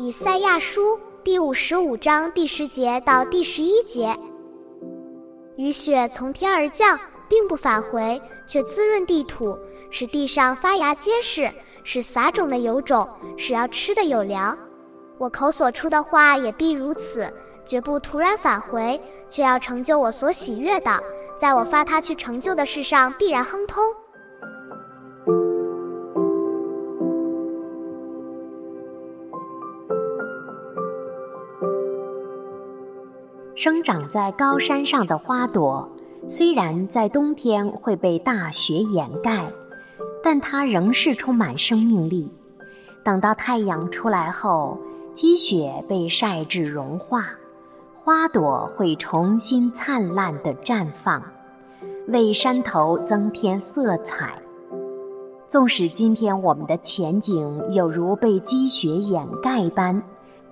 以赛亚书第五十五章第十节到第十一节，雨雪从天而降，并不返回，却滋润地土，使地上发芽结实，使撒种的有种，使要吃的有粮。我口所出的话也必如此，绝不突然返回，却要成就我所喜悦的，在我发他去成就的事上必然亨通。生长在高山上的花朵，虽然在冬天会被大雪掩盖，但它仍是充满生命力。等到太阳出来后，积雪被晒至融化，花朵会重新灿烂地绽放，为山头增添色彩。纵使今天我们的前景有如被积雪掩盖般，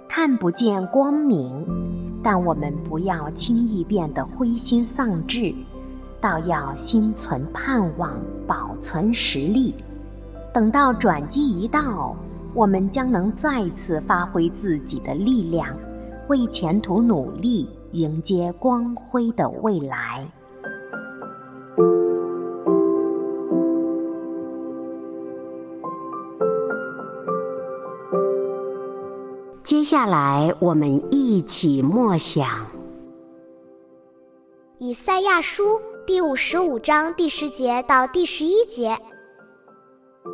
看不见光明。但我们不要轻易变得灰心丧志，倒要心存盼望，保存实力。等到转机一到，我们将能再次发挥自己的力量，为前途努力，迎接光辉的未来。接下来，我们一起默想以赛亚书第五十五章第十节到第十一节。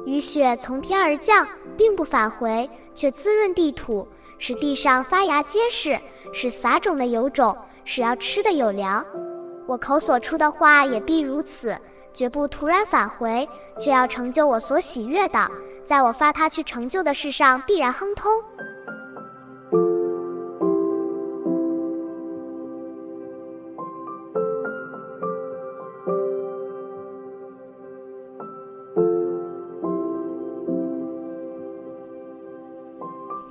雨雪从天而降，并不返回，却滋润地土，使地上发芽结实，使撒种的有种，使要吃的有粮。我口所出的话也必如此，绝不突然返回，却要成就我所喜悦的，在我发他去成就的事上必然亨通。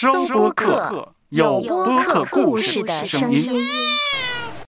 收播客，有播客故事的声音。